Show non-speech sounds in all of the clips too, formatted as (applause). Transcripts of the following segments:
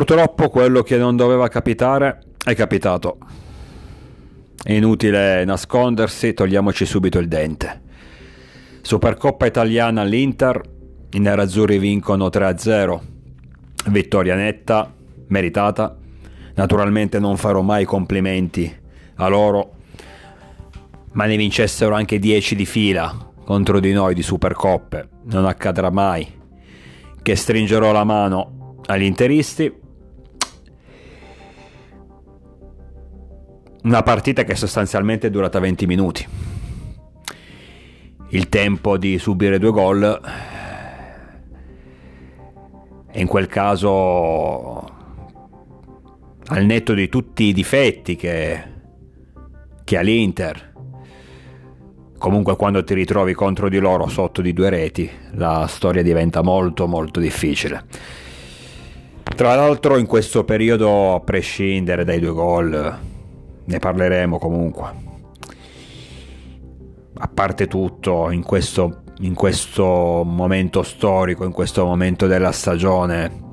purtroppo quello che non doveva capitare è capitato. È inutile nascondersi, togliamoci subito il dente. Supercoppa italiana all'Inter, i nerazzurri vincono 3-0. Vittoria netta, meritata. Naturalmente non farò mai complimenti a loro, ma ne vincessero anche 10 di fila contro di noi di Supercoppe. Non accadrà mai che stringerò la mano agli interisti Una partita che sostanzialmente è durata 20 minuti. Il tempo di subire due gol e in quel caso al netto di tutti i difetti che, che ha l'Inter comunque quando ti ritrovi contro di loro sotto di due reti la storia diventa molto molto difficile tra l'altro in questo periodo a prescindere dai due gol ne parleremo comunque. A parte tutto, in questo, in questo momento storico, in questo momento della stagione,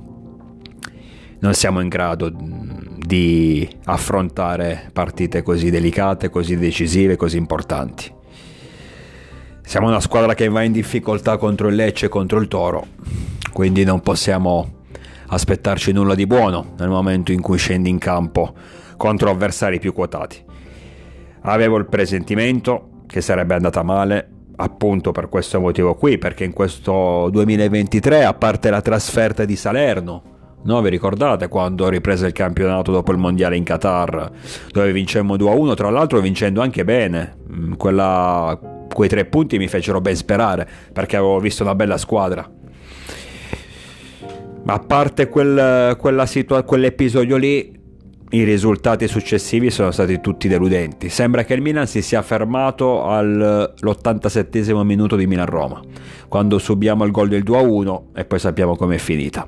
non siamo in grado di affrontare partite così delicate, così decisive, così importanti. Siamo una squadra che va in difficoltà contro il Lecce e contro il Toro, quindi non possiamo aspettarci nulla di buono nel momento in cui scendi in campo contro avversari più quotati. Avevo il presentimento che sarebbe andata male appunto per questo motivo qui, perché in questo 2023, a parte la trasferta di Salerno, no, vi ricordate quando riprese il campionato dopo il mondiale in Qatar, dove vincemmo 2-1, tra l'altro vincendo anche bene, mm, Quella, quei tre punti mi fecero ben sperare, perché avevo visto una bella squadra. Ma a parte quel, situa- quell'episodio lì, i risultati successivi sono stati tutti deludenti. Sembra che il Milan si sia fermato all'87 minuto di Milan-Roma, quando subiamo il gol del 2-1 e poi sappiamo com'è finita.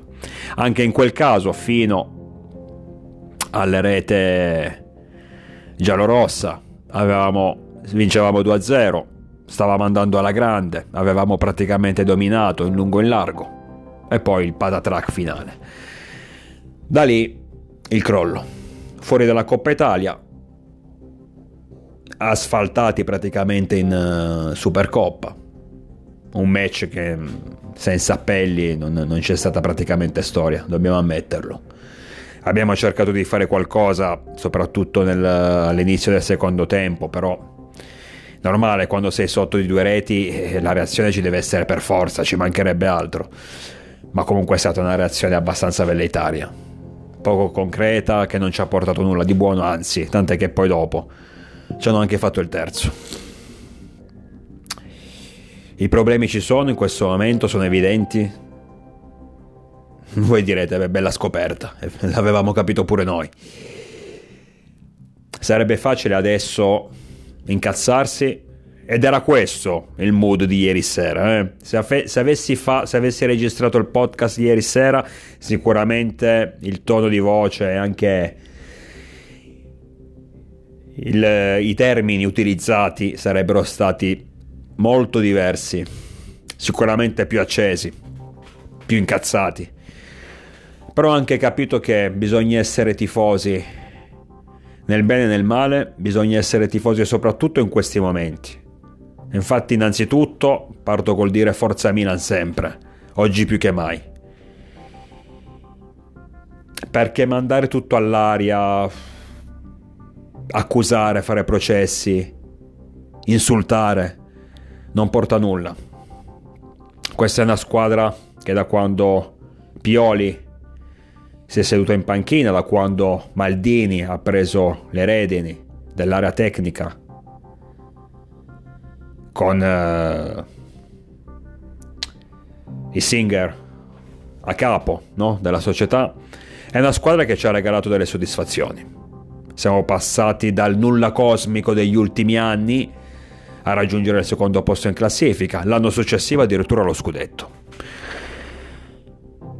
Anche in quel caso, fino alle rete giallorossa, avevamo, vincevamo 2-0, stavamo andando alla grande, avevamo praticamente dominato in lungo e in largo, e poi il patatrack finale. Da lì il crollo fuori dalla Coppa Italia, asfaltati praticamente in uh, Supercoppa. Un match che mm, senza appelli non, non c'è stata praticamente storia, dobbiamo ammetterlo. Abbiamo cercato di fare qualcosa, soprattutto nel, all'inizio del secondo tempo, però normale quando sei sotto di due reti eh, la reazione ci deve essere per forza, ci mancherebbe altro. Ma comunque è stata una reazione abbastanza velleitaria poco concreta che non ci ha portato nulla di buono, anzi, tant'è che poi dopo ci hanno anche fatto il terzo. I problemi ci sono in questo momento, sono evidenti. (laughs) Voi direte, beh, bella scoperta, (laughs) l'avevamo capito pure noi. Sarebbe facile adesso incazzarsi ed era questo il mood di ieri sera. Eh? Se, se, avessi fa- se, avessi registrato il podcast di ieri sera, sicuramente il tono di voce e anche il, i termini utilizzati sarebbero stati molto diversi, sicuramente più accesi, più incazzati. Però ho anche capito che bisogna essere tifosi nel bene e nel male, bisogna essere tifosi soprattutto in questi momenti Infatti, innanzitutto, parto col dire forza Milan sempre, oggi più che mai. Perché mandare tutto all'aria, accusare, fare processi, insultare, non porta a nulla. Questa è una squadra che da quando Pioli si è seduto in panchina, da quando Maldini ha preso le redini dell'area tecnica con uh, i Singer a capo no? della società, è una squadra che ci ha regalato delle soddisfazioni. Siamo passati dal nulla cosmico degli ultimi anni a raggiungere il secondo posto in classifica, l'anno successivo addirittura lo scudetto.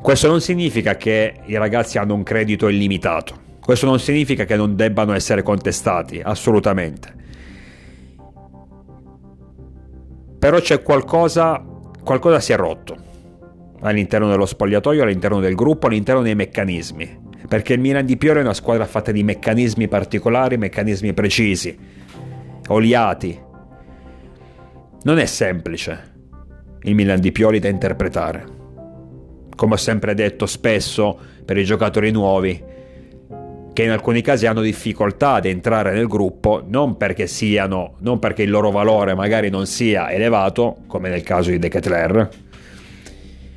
Questo non significa che i ragazzi hanno un credito illimitato, questo non significa che non debbano essere contestati, assolutamente. Però c'è qualcosa, qualcosa si è rotto all'interno dello spogliatoio, all'interno del gruppo, all'interno dei meccanismi. perché il Milan di Piero è una squadra fatta di meccanismi particolari, meccanismi precisi, oliati. Non è semplice il Milan di Pioli da interpretare. Come ho sempre detto spesso per i giocatori nuovi, che in alcuni casi hanno difficoltà ad entrare nel gruppo non perché siano, non perché il loro valore magari non sia elevato, come nel caso di De Ketler,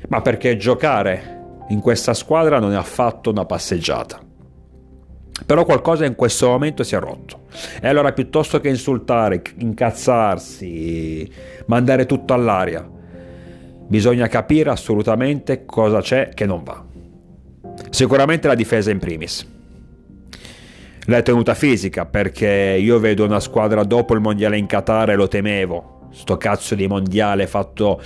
ma perché giocare in questa squadra non è affatto una passeggiata. Però qualcosa in questo momento si è rotto. E allora piuttosto che insultare, incazzarsi, mandare tutto all'aria, bisogna capire assolutamente cosa c'è che non va. Sicuramente la difesa in primis. La tenuta fisica, perché io vedo una squadra dopo il mondiale in Qatar e lo temevo. Sto cazzo di mondiale fatto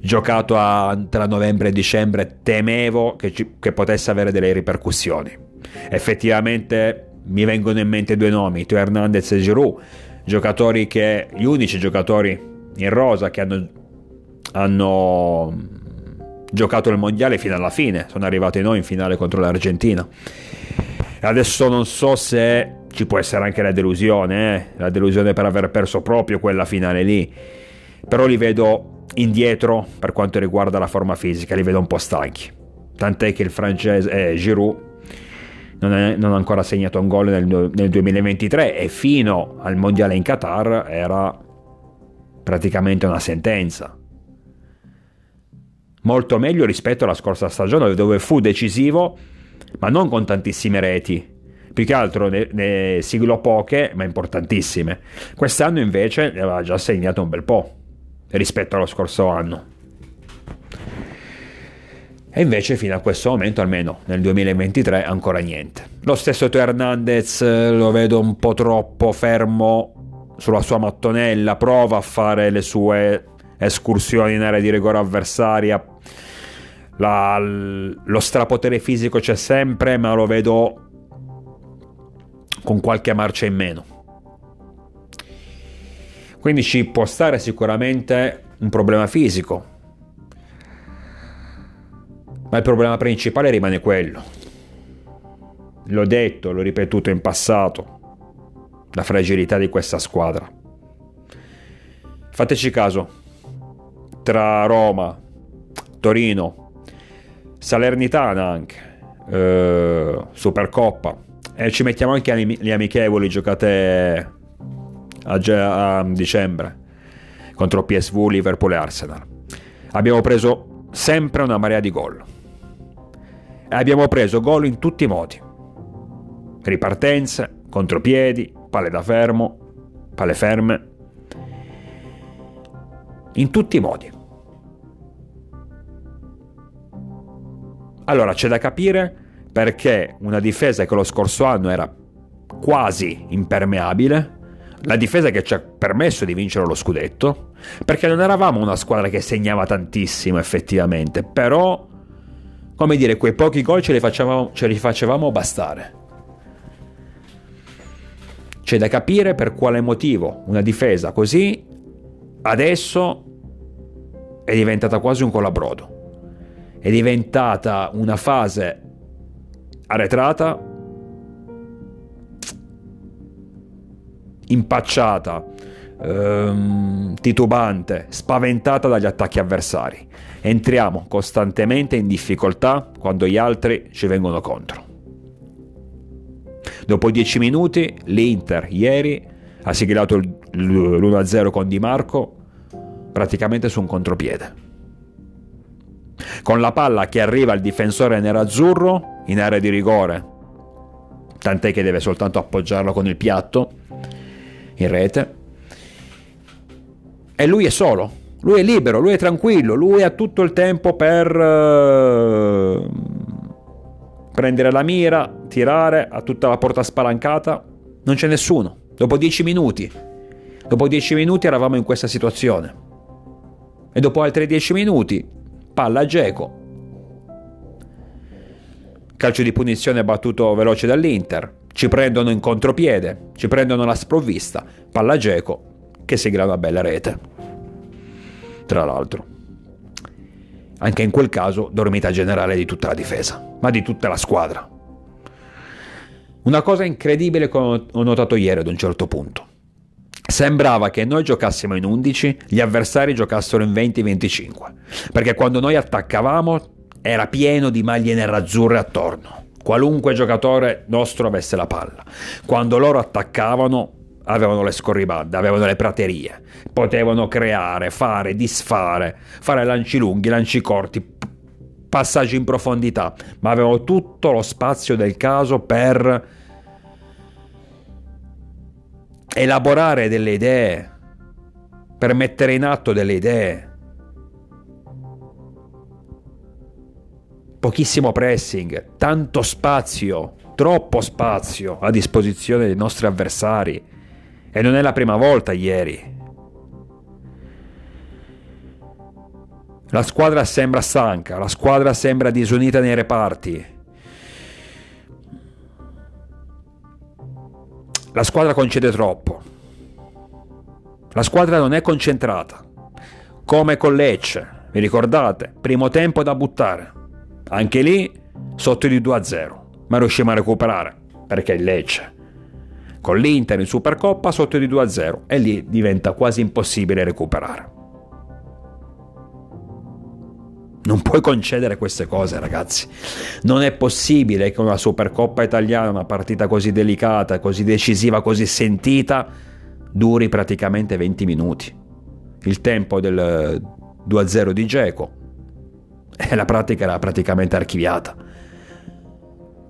giocato a, tra novembre e dicembre, temevo che, ci, che potesse avere delle ripercussioni. Effettivamente mi vengono in mente due nomi, Teo Hernandez e Giroud, giocatori che, gli unici giocatori in rosa che hanno, hanno giocato il mondiale fino alla fine, sono arrivati noi in finale contro l'Argentina. Adesso non so se ci può essere anche la delusione, eh? la delusione per aver perso proprio quella finale lì, però li vedo indietro per quanto riguarda la forma fisica, li vedo un po' stanchi. Tant'è che il francese eh, Giroud non, è, non, ha ancora segnato un gol nel, nel 2023 e fino al mondiale in Qatar era praticamente una sentenza. Molto meglio rispetto alla scorsa stagione dove fu decisivo, ma non con tantissime reti. Più che altro ne, ne siglò poche, ma importantissime. Quest'anno invece ne aveva già segnato un bel po' rispetto allo scorso anno. E invece fino a questo momento, almeno nel 2023, ancora niente. Lo stesso Teo Hernandez eh, lo vedo un po' troppo fermo sulla sua mattonella, prova a fare le sue escursioni in area di rigore avversaria. La, lo strapotere fisico c'è sempre, ma lo vedo con qualche marcia in meno. Quindi ci può stare sicuramente un problema fisico, ma il problema principale rimane quello. L'ho detto, l'ho ripetuto in passato, la fragilità di questa squadra. Fateci caso, tra Roma, Torino, Salernitana anche, eh, Supercoppa, e ci mettiamo anche gli amichevoli giocate a, a dicembre contro PSV, Liverpool e Arsenal. Abbiamo preso sempre una marea di gol. E abbiamo preso gol in tutti i modi. Ripartenze, contropiedi, palle da fermo, palle ferme. In tutti i modi. Allora c'è da capire perché una difesa che lo scorso anno era quasi impermeabile la difesa che ci ha permesso di vincere lo scudetto, perché non eravamo una squadra che segnava tantissimo effettivamente, però, come dire, quei pochi gol ce li facevamo, ce li facevamo bastare. C'è da capire per quale motivo una difesa così adesso è diventata quasi un colabrodo. È diventata una fase arretrata impacciata, ehm, titubante, spaventata dagli attacchi avversari. Entriamo costantemente in difficoltà quando gli altri ci vengono contro. Dopo 10 minuti l'Inter ieri ha siglato l'1-0 con Di Marco praticamente su un contropiede. Con la palla che arriva al difensore nerazzurro in area di rigore, tant'è che deve soltanto appoggiarlo con il piatto, in rete. E lui è solo, lui è libero, lui è tranquillo, lui ha tutto il tempo per uh, prendere la mira, tirare, ha tutta la porta spalancata. Non c'è nessuno. Dopo dieci minuti, dopo dieci minuti eravamo in questa situazione. E dopo altri dieci minuti, palla a Geco. Calcio di punizione battuto veloce dall'Inter ci prendono in contropiede, ci prendono la sprovvista, palla Geco che sigla una bella rete. Tra l'altro. Anche in quel caso dormita generale di tutta la difesa, ma di tutta la squadra. Una cosa incredibile che ho notato ieri ad un certo punto. Sembrava che noi giocassimo in 11, gli avversari giocassero in 20-25, perché quando noi attaccavamo era pieno di maglie nerazzurre attorno. Qualunque giocatore nostro avesse la palla. Quando loro attaccavano avevano le scorribande, avevano le praterie, potevano creare, fare, disfare, fare lanci lunghi, lanci corti, passaggi in profondità, ma avevano tutto lo spazio del caso per elaborare delle idee, per mettere in atto delle idee. Pochissimo pressing, tanto spazio, troppo spazio a disposizione dei nostri avversari. E non è la prima volta ieri. La squadra sembra stanca, la squadra sembra disunita nei reparti. La squadra concede troppo. La squadra non è concentrata. Come con Lecce, vi ricordate? Primo tempo da buttare. Anche lì sotto di 2-0, ma riusciamo a recuperare, perché è Lecce. Con l'Inter in Supercoppa sotto di 2-0 e lì diventa quasi impossibile recuperare. Non puoi concedere queste cose, ragazzi. Non è possibile che una Supercoppa italiana, una partita così delicata, così decisiva, così sentita, duri praticamente 20 minuti. Il tempo del 2-0 di Geco e la pratica era praticamente archiviata.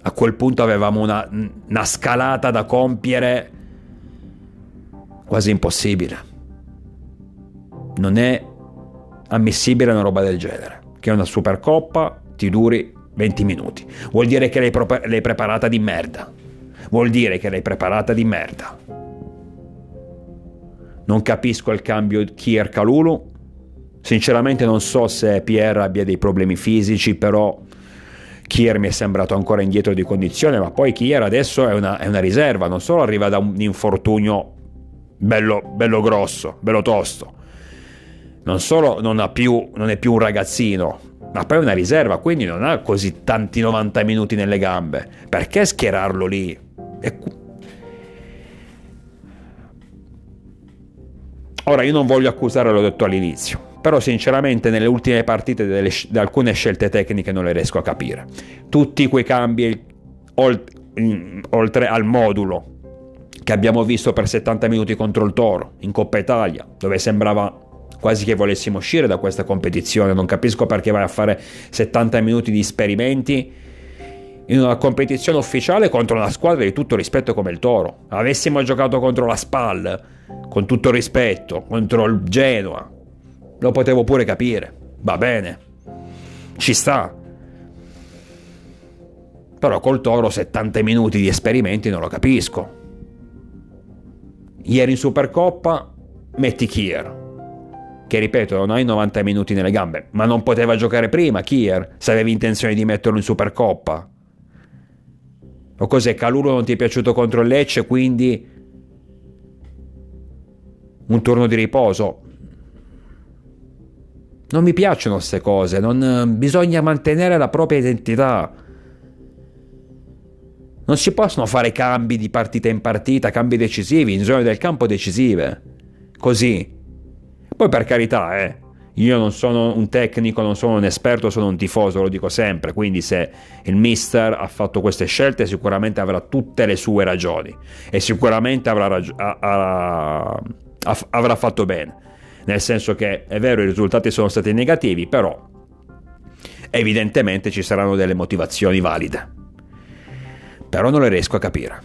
A quel punto avevamo una, una scalata da compiere quasi impossibile. Non è ammissibile una roba del genere che una Supercoppa ti duri 20 minuti. Vuol dire che l'hai, pro- l'hai preparata di merda. Vuol dire che l'hai preparata di merda. Non capisco il cambio Kier Calulu. Sinceramente non so se Pierre abbia dei problemi fisici, però Kier mi è sembrato ancora indietro di condizione, ma poi Kier adesso è una, è una riserva, non solo arriva da un infortunio bello, bello grosso, bello tosto, non solo non, più, non è più un ragazzino, ma poi è una riserva, quindi non ha così tanti 90 minuti nelle gambe. Perché schierarlo lì? E... Ora io non voglio accusare, l'ho detto all'inizio, però sinceramente nelle ultime partite delle, di alcune scelte tecniche non le riesco a capire. Tutti quei cambi oltre al modulo che abbiamo visto per 70 minuti contro il Toro in Coppa Italia, dove sembrava quasi che volessimo uscire da questa competizione. Non capisco perché vai a fare 70 minuti di esperimenti in una competizione ufficiale contro una squadra di tutto rispetto come il Toro. Avessimo giocato contro la SPAL, con tutto rispetto, contro il Genoa, lo potevo pure capire. Va bene, ci sta. Però col Toro 70 minuti di esperimenti non lo capisco. Ieri in Supercoppa metti Kier, che ripeto non hai 90 minuti nelle gambe, ma non poteva giocare prima Kier se avevi intenzione di metterlo in Supercoppa. O cos'è, Caluro non ti è piaciuto contro il Lecce, quindi un turno di riposo? Non mi piacciono queste cose, non, bisogna mantenere la propria identità. Non si possono fare cambi di partita in partita, cambi decisivi, in zone del campo decisive. Così. Poi per carità, eh, io non sono un tecnico, non sono un esperto, sono un tifoso, lo dico sempre, quindi se il mister ha fatto queste scelte sicuramente avrà tutte le sue ragioni e sicuramente avrà, rag- a- a- a- avrà fatto bene. Nel senso che è vero i risultati sono stati negativi, però evidentemente ci saranno delle motivazioni valide. Però non le riesco a capire.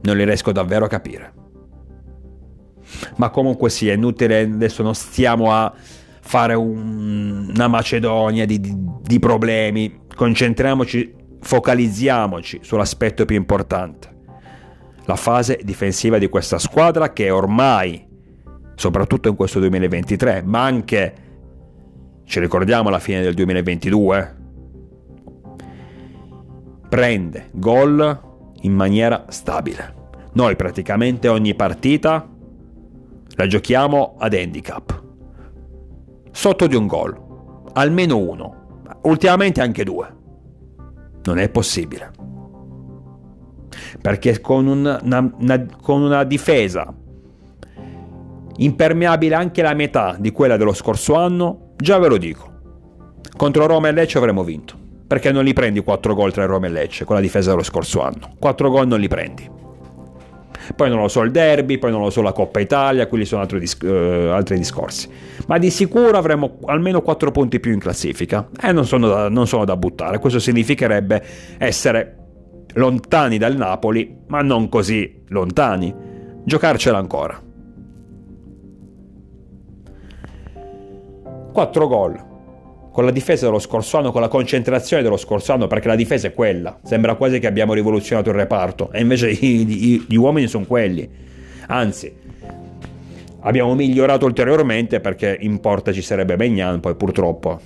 Non le riesco davvero a capire. Ma comunque sì, è inutile, adesso non stiamo a fare un, una macedonia di, di, di problemi, concentriamoci, focalizziamoci sull'aspetto più importante, la fase difensiva di questa squadra che ormai, soprattutto in questo 2023, ma anche, ci ricordiamo alla fine del 2022, prende gol in maniera stabile. Noi praticamente ogni partita la giochiamo ad handicap. Sotto di un gol. Almeno uno. Ultimamente anche due. Non è possibile. perché con una, una, con una difesa impermeabile anche la metà di quella dello scorso anno, già ve lo dico, contro Roma e Lecce avremmo vinto, perché non li prendi 4 gol tra Roma e Lecce con la difesa dello scorso anno, 4 gol non li prendi. Poi non lo so il derby, poi non lo so la Coppa Italia, quelli sono altri, dis- uh, altri discorsi. Ma di sicuro avremo almeno 4 punti più in classifica e non sono, da, non sono da buttare. Questo significherebbe essere lontani dal Napoli, ma non così lontani. Giocarcela ancora. 4 gol con la difesa dello scorso anno, con la concentrazione dello scorso anno, perché la difesa è quella. Sembra quasi che abbiamo rivoluzionato il reparto, e invece gli uomini sono quelli. Anzi, abbiamo migliorato ulteriormente perché in porta ci sarebbe Begnan, poi purtroppo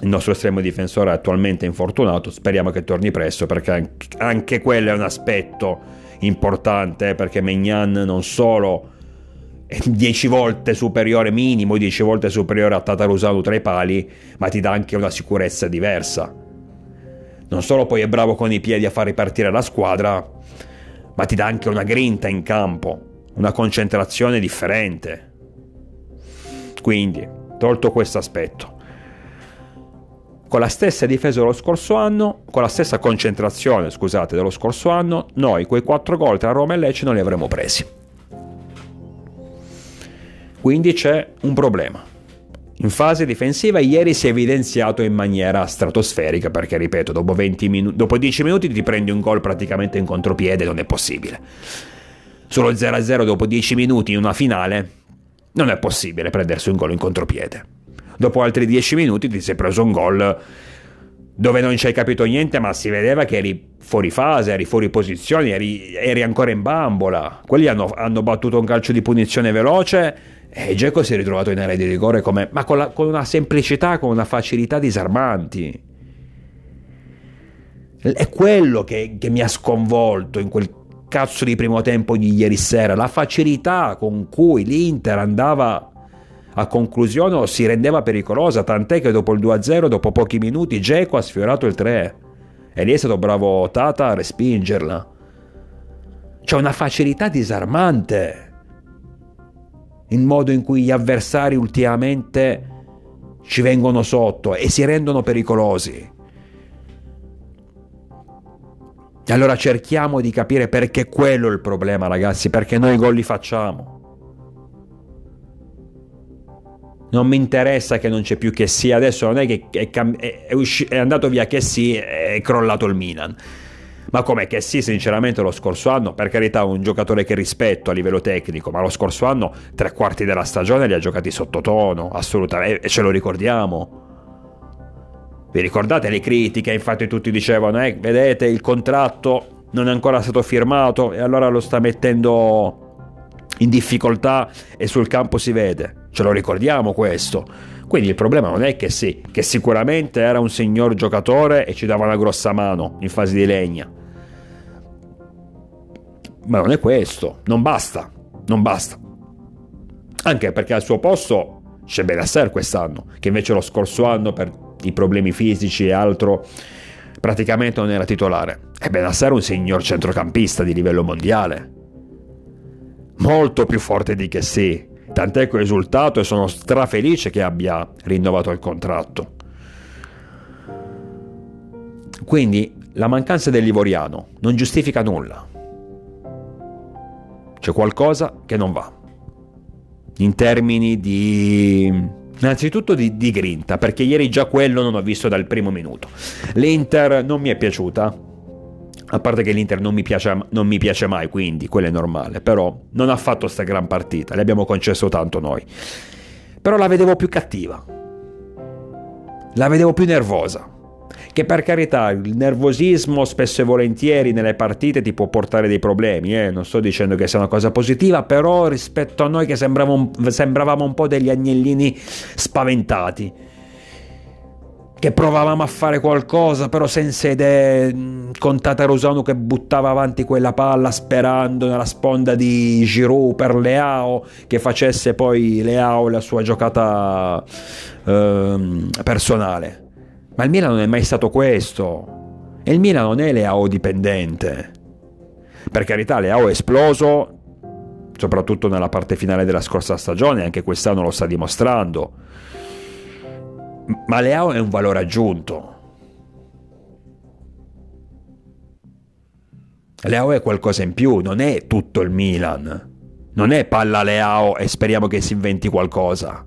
il nostro estremo difensore è attualmente infortunato, speriamo che torni presto perché anche quello è un aspetto importante, perché Megnan non solo 10 volte superiore, minimo 10 volte superiore a Tatarusano tra i pali, ma ti dà anche una sicurezza diversa. Non solo poi è bravo con i piedi a far ripartire la squadra, ma ti dà anche una grinta in campo, una concentrazione differente. Quindi, tolto questo aspetto, con la stessa difesa dello scorso anno, con la stessa concentrazione, scusate, dello scorso anno, noi quei 4 gol tra Roma e Lecce non li avremmo presi. Quindi c'è un problema. In fase difensiva ieri si è evidenziato in maniera stratosferica perché, ripeto, dopo, minu- dopo 10 minuti ti prendi un gol praticamente in contropiede, non è possibile. Solo 0-0 dopo 10 minuti in una finale, non è possibile prendersi un gol in contropiede. Dopo altri 10 minuti ti sei preso un gol dove non ci hai capito niente, ma si vedeva che eri fuori fase, eri fuori posizione, eri, eri ancora in bambola. Quelli hanno, hanno battuto un calcio di punizione veloce e Geco si è ritrovato in area di rigore come, ma con, la, con una semplicità, con una facilità disarmanti. È quello che, che mi ha sconvolto in quel cazzo di primo tempo di ieri sera, la facilità con cui l'Inter andava a conclusione o si rendeva pericolosa, tant'è che dopo il 2-0, dopo pochi minuti, Geco ha sfiorato il 3 e lì è stato bravo Tata a respingerla. C'è una facilità disarmante il modo in cui gli avversari ultimamente ci vengono sotto e si rendono pericolosi. E allora cerchiamo di capire perché quello è il problema, ragazzi, perché noi gol li facciamo. Non mi interessa che non c'è più che sia, adesso non è che è, è, è, usci- è andato via che sì, è crollato il Milan. Ma com'è che sì, sinceramente lo scorso anno, per carità, un giocatore che rispetto a livello tecnico, ma lo scorso anno tre quarti della stagione li ha giocati sottotono, assolutamente, e ce lo ricordiamo. Vi ricordate le critiche? Infatti tutti dicevano, eh, vedete, il contratto non è ancora stato firmato e allora lo sta mettendo in difficoltà e sul campo si vede. Ce lo ricordiamo questo. Quindi il problema non è che sì, che sicuramente era un signor giocatore e ci dava una grossa mano in fase di legna. Ma non è questo, non basta, non basta. Anche perché al suo posto c'è Benasser quest'anno, che invece lo scorso anno per i problemi fisici e altro praticamente non era titolare. E Benasser è un signor centrocampista di livello mondiale. Molto più forte di che sì, tant'è che ho esultato e sono strafelice che abbia rinnovato il contratto. Quindi la mancanza del Livoriano non giustifica nulla. C'è qualcosa che non va. In termini di... Innanzitutto di, di grinta, perché ieri già quello non ho visto dal primo minuto. L'Inter non mi è piaciuta, a parte che l'Inter non mi, piace, non mi piace mai, quindi quello è normale, però non ha fatto questa gran partita, le abbiamo concesso tanto noi. Però la vedevo più cattiva, la vedevo più nervosa che per carità il nervosismo spesso e volentieri nelle partite ti può portare dei problemi, eh? non sto dicendo che sia una cosa positiva, però rispetto a noi che sembravamo, sembravamo un po' degli agnellini spaventati, che provavamo a fare qualcosa però senza idee, mm, con Tatarusano che buttava avanti quella palla sperando nella sponda di Giroud per Leao, che facesse poi Leao la sua giocata eh, personale. Ma il Milan non è mai stato questo. E il Milan non è Leao dipendente. Per carità, Leao è esploso, soprattutto nella parte finale della scorsa stagione, anche quest'anno lo sta dimostrando. Ma Leao è un valore aggiunto. Leao è qualcosa in più, non è tutto il Milan. Non è palla Leao e speriamo che si inventi qualcosa.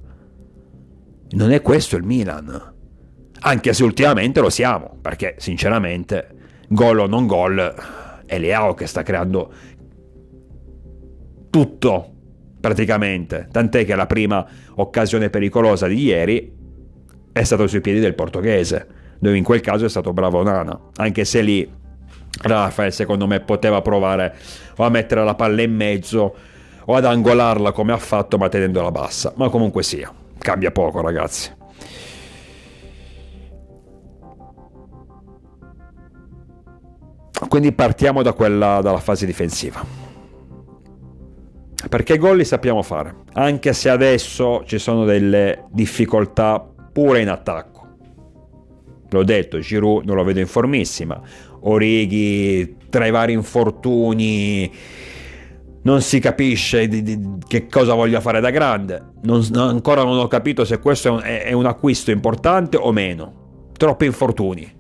Non è questo il Milan. Anche se ultimamente lo siamo, perché sinceramente, gol o non gol, è Leao che sta creando tutto praticamente. Tant'è che la prima occasione pericolosa di ieri è stata sui piedi del portoghese, dove in quel caso è stato bravo Nana, anche se lì Rafael secondo me poteva provare o a mettere la palla in mezzo o ad angolarla come ha fatto ma tenendola bassa, ma comunque sia, cambia poco ragazzi. Quindi partiamo da quella, dalla fase difensiva. Perché gol li sappiamo fare, anche se adesso ci sono delle difficoltà pure in attacco. L'ho detto, Giroud non lo vedo in formissima, Orighi tra i vari infortuni non si capisce di, di, che cosa voglia fare da grande. Non, ancora non ho capito se questo è un, è, un acquisto importante o meno. Troppi infortuni.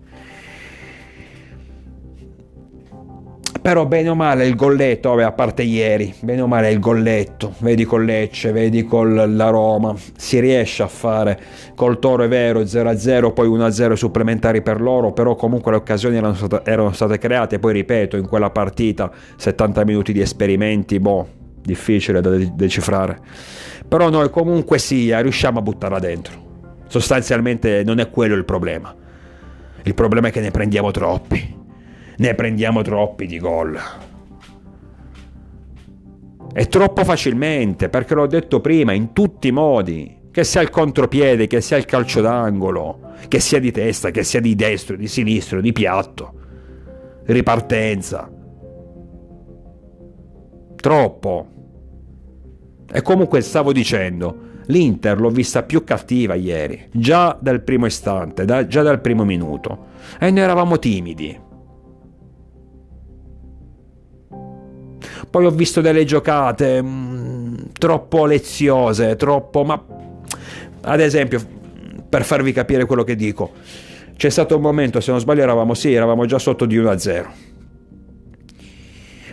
Però bene o male il golletto, vabbè, a parte ieri, bene o male il golletto, vedi col Lecce, vedi con la Roma, si riesce a fare col Toro è vero, 0-0, poi 1-0 supplementari per loro, però comunque le occasioni erano state, erano state create, poi ripeto, in quella partita 70 minuti di esperimenti, boh, difficile da decifrare. Però noi comunque sia, riusciamo a buttarla dentro. Sostanzialmente non è quello il problema. Il problema è che ne prendiamo troppi ne prendiamo troppi di gol. E troppo facilmente, perché l'ho detto prima, in tutti i modi, che sia il contropiede, che sia il calcio d'angolo, che sia di testa, che sia di destro, di sinistro, di piatto, ripartenza. Troppo. E comunque stavo dicendo, l'Inter l'ho vista più cattiva ieri, già dal primo istante, da, già dal primo minuto. E noi eravamo timidi. Poi ho visto delle giocate mh, mm, troppo leziose, troppo... ma ad esempio, per farvi capire quello che dico, c'è stato un momento, se non sbaglio eravamo sì, eravamo già sotto di 1-0.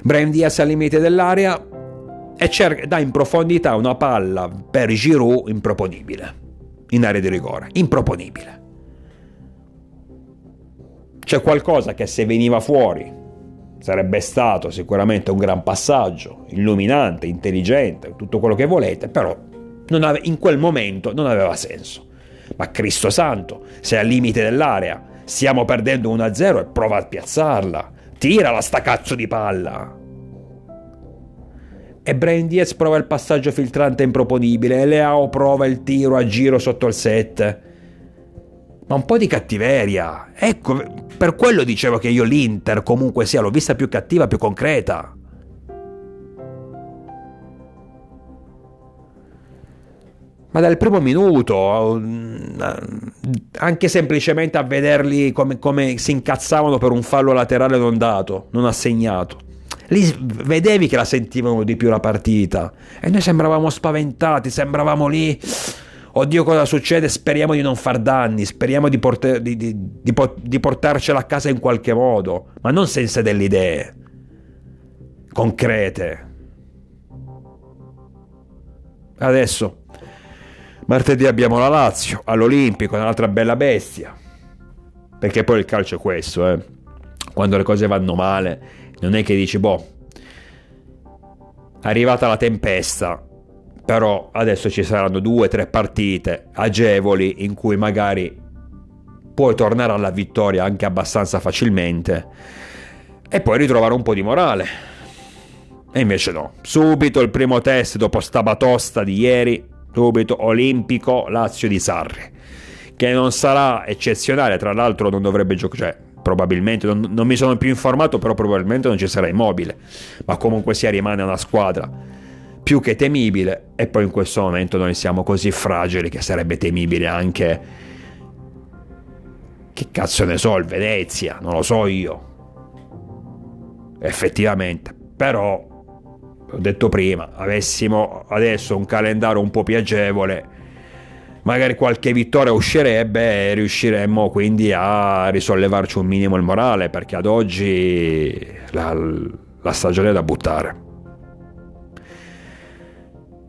Brian Diaz al limite dell'area e cerca, dà in profondità una palla per Giroud improponibile in area di rigore, improponibile. C'è qualcosa che se veniva fuori Sarebbe stato sicuramente un gran passaggio, illuminante, intelligente, tutto quello che volete, però ave- in quel momento non aveva senso. Ma Cristo Santo, sei al limite dell'area, stiamo perdendo 1-0 e prova a piazzarla. Tirala sta cazzo di palla. E Brian Diaz prova il passaggio filtrante improponibile e Leao prova il tiro a giro sotto il set ma un po' di cattiveria. Ecco, per quello dicevo che io l'Inter comunque sia l'ho vista più cattiva, più concreta. Ma dal primo minuto, anche semplicemente a vederli come, come si incazzavano per un fallo laterale non dato, non assegnato. Lì vedevi che la sentivano di più la partita e noi sembravamo spaventati, sembravamo lì oddio cosa succede, speriamo di non far danni, speriamo di, porter, di, di, di, portarcela a casa in qualche modo, ma non senza delle idee concrete. Adesso, martedì abbiamo la Lazio, all'Olimpico, un'altra bella bestia, perché poi il calcio è questo, eh. quando le cose vanno male, non è che dici, boh, arrivata la tempesta, però adesso ci saranno due o tre partite agevoli in cui magari puoi tornare alla vittoria anche abbastanza facilmente e poi ritrovare un po' di morale. E invece no, subito il primo test dopo sta batosta di ieri, subito Olimpico Lazio di Sarri, che non sarà eccezionale, tra l'altro non dovrebbe giocare, cioè probabilmente, non, non mi sono più informato, però probabilmente non ci sarà immobile, ma comunque sia rimane una squadra più che temibile e poi in questo momento noi siamo così fragili che sarebbe temibile anche che cazzo ne so il Venezia non lo so io effettivamente però, ho detto prima, avessimo adesso un calendario un po' più agevole, magari qualche vittoria uscirebbe e riusciremmo quindi a risollevarci un minimo il morale, perché ad oggi la, la stagione è da buttare.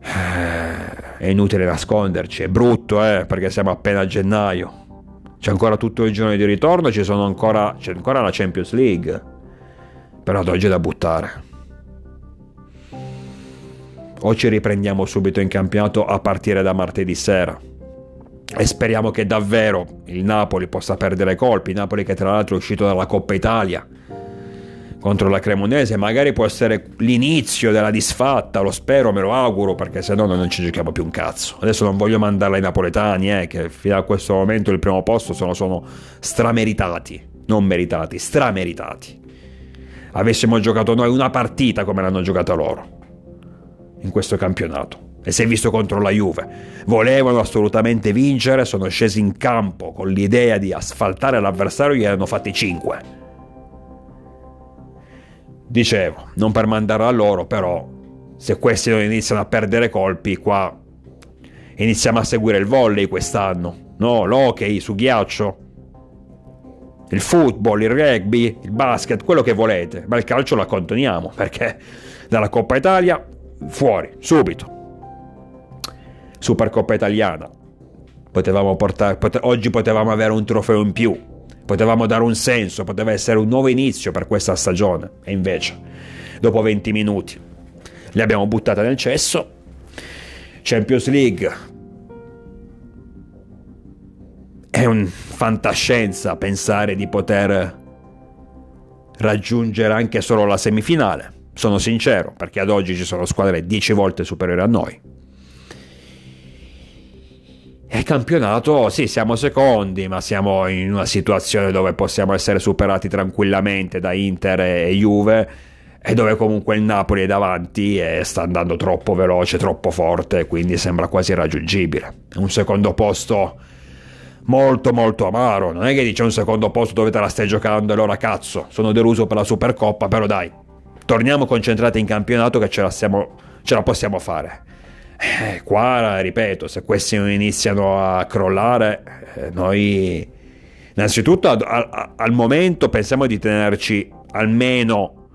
È inutile nasconderci, è brutto, eh, perché siamo appena a gennaio. C'è ancora tutto il giorno di ritorno, ancora, c'è ancora la Champions League. Però ad oggi è da buttare. O ci riprendiamo subito in campionato a partire da martedì sera. E speriamo che davvero il Napoli possa perdere colpi. Napoli che tra l'altro è uscito dalla Coppa Italia contro la Cremonese, magari può essere l'inizio della disfatta, lo spero, me lo auguro, perché se no noi non ci giochiamo più un cazzo. Adesso non voglio mandarla ai napoletani, eh, che fino a questo momento il primo posto sono, sono strameritati, non meritati, strameritati. Avessimo giocato noi una partita come l'hanno giocata loro in questo campionato. E si è visto contro la Juve. Volevano assolutamente vincere, sono scesi in campo con l'idea di asfaltare l'avversario, gli hanno fatti 5 Dicevo, non per mandare a loro, però se questi non iniziano a perdere colpi, qua iniziamo a seguire il volley quest'anno, no? L'hockey su ghiaccio, il football, il rugby, il basket, quello che volete, ma il calcio lo accontoniamo (laughs) perché dalla Coppa Italia fuori, subito. Supercoppa italiana. Potevamo portare, pote- oggi potevamo avere un trofeo in più potevamo dare un senso, poteva essere un nuovo inizio per questa stagione. E invece, dopo 20 minuti, le abbiamo buttate nel cesso. Champions League è un fantascienza pensare di poter raggiungere anche solo la semifinale. Sono sincero, perché ad oggi ci sono squadre 10 volte superiori a noi. E campionato, sì, siamo secondi, ma siamo in una situazione dove possiamo essere superati tranquillamente da Inter e Juve e dove comunque il Napoli è davanti e sta andando troppo veloce, troppo forte, quindi sembra quasi irraggiungibile. Un secondo posto molto molto amaro, non è che dice un secondo posto dove te la stai giocando allora cazzo, sono deluso per la Supercoppa, però dai, torniamo concentrati in campionato che ce la, siamo, ce la possiamo fare. Eh, qua, ripeto, se questi non iniziano a crollare, eh, noi innanzitutto ad, a, al momento pensiamo di tenerci almeno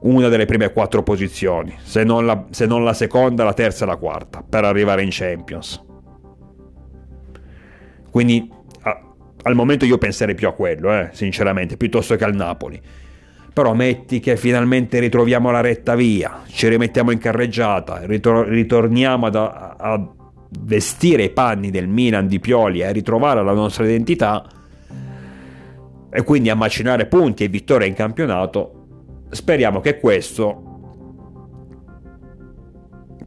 una delle prime quattro posizioni, se non, la, se non la seconda, la terza e la quarta, per arrivare in Champions. Quindi a, al momento io penserei più a quello, eh, sinceramente, piuttosto che al Napoli. Però metti che finalmente ritroviamo la retta via, ci rimettiamo in carreggiata, ritor- ritorniamo ad, a, vestire i panni del Milan di Pioli a ritrovare la nostra identità e quindi a macinare punti e vittorie in campionato, speriamo che questo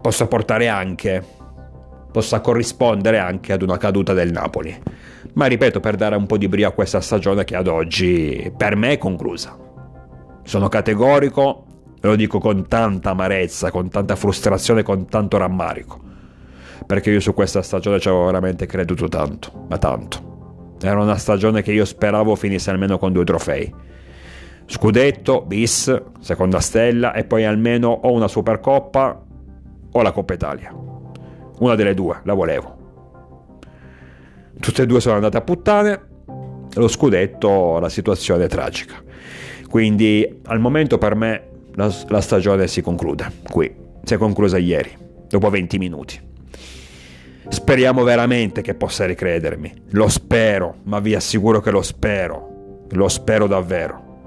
possa portare anche, possa corrispondere anche ad una caduta del Napoli. Ma ripeto, per dare un po' di brio a questa stagione che ad oggi per me è conclusa. Sono categorico, e lo dico con tanta amarezza, con tanta frustrazione, con tanto rammarico. Perché io su questa stagione ci avevo veramente creduto tanto, ma tanto. Era una stagione che io speravo finisse almeno con due trofei. Scudetto, bis, seconda stella e poi almeno o una Supercoppa o la Coppa Italia. Una delle due, la volevo. Tutte e due sono andate a puttane. Lo scudetto, la situazione è tragica. Quindi al momento per me la, la stagione si conclude qui, si è conclusa ieri, dopo 20 minuti. Speriamo veramente che possa ricredermi, lo spero, ma vi assicuro che lo spero, lo spero davvero.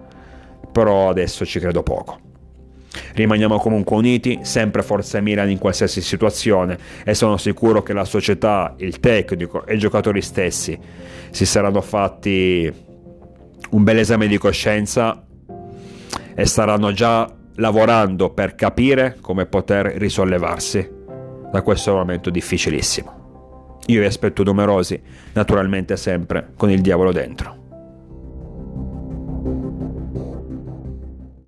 Però adesso ci credo poco. Rimaniamo comunque uniti, sempre Forza Milan in qualsiasi situazione e sono sicuro che la società, il tecnico e i giocatori stessi si saranno fatti un bel esame di coscienza e staranno già lavorando per capire come poter risollevarsi da questo momento difficilissimo. Io vi aspetto numerosi, naturalmente sempre con il diavolo dentro.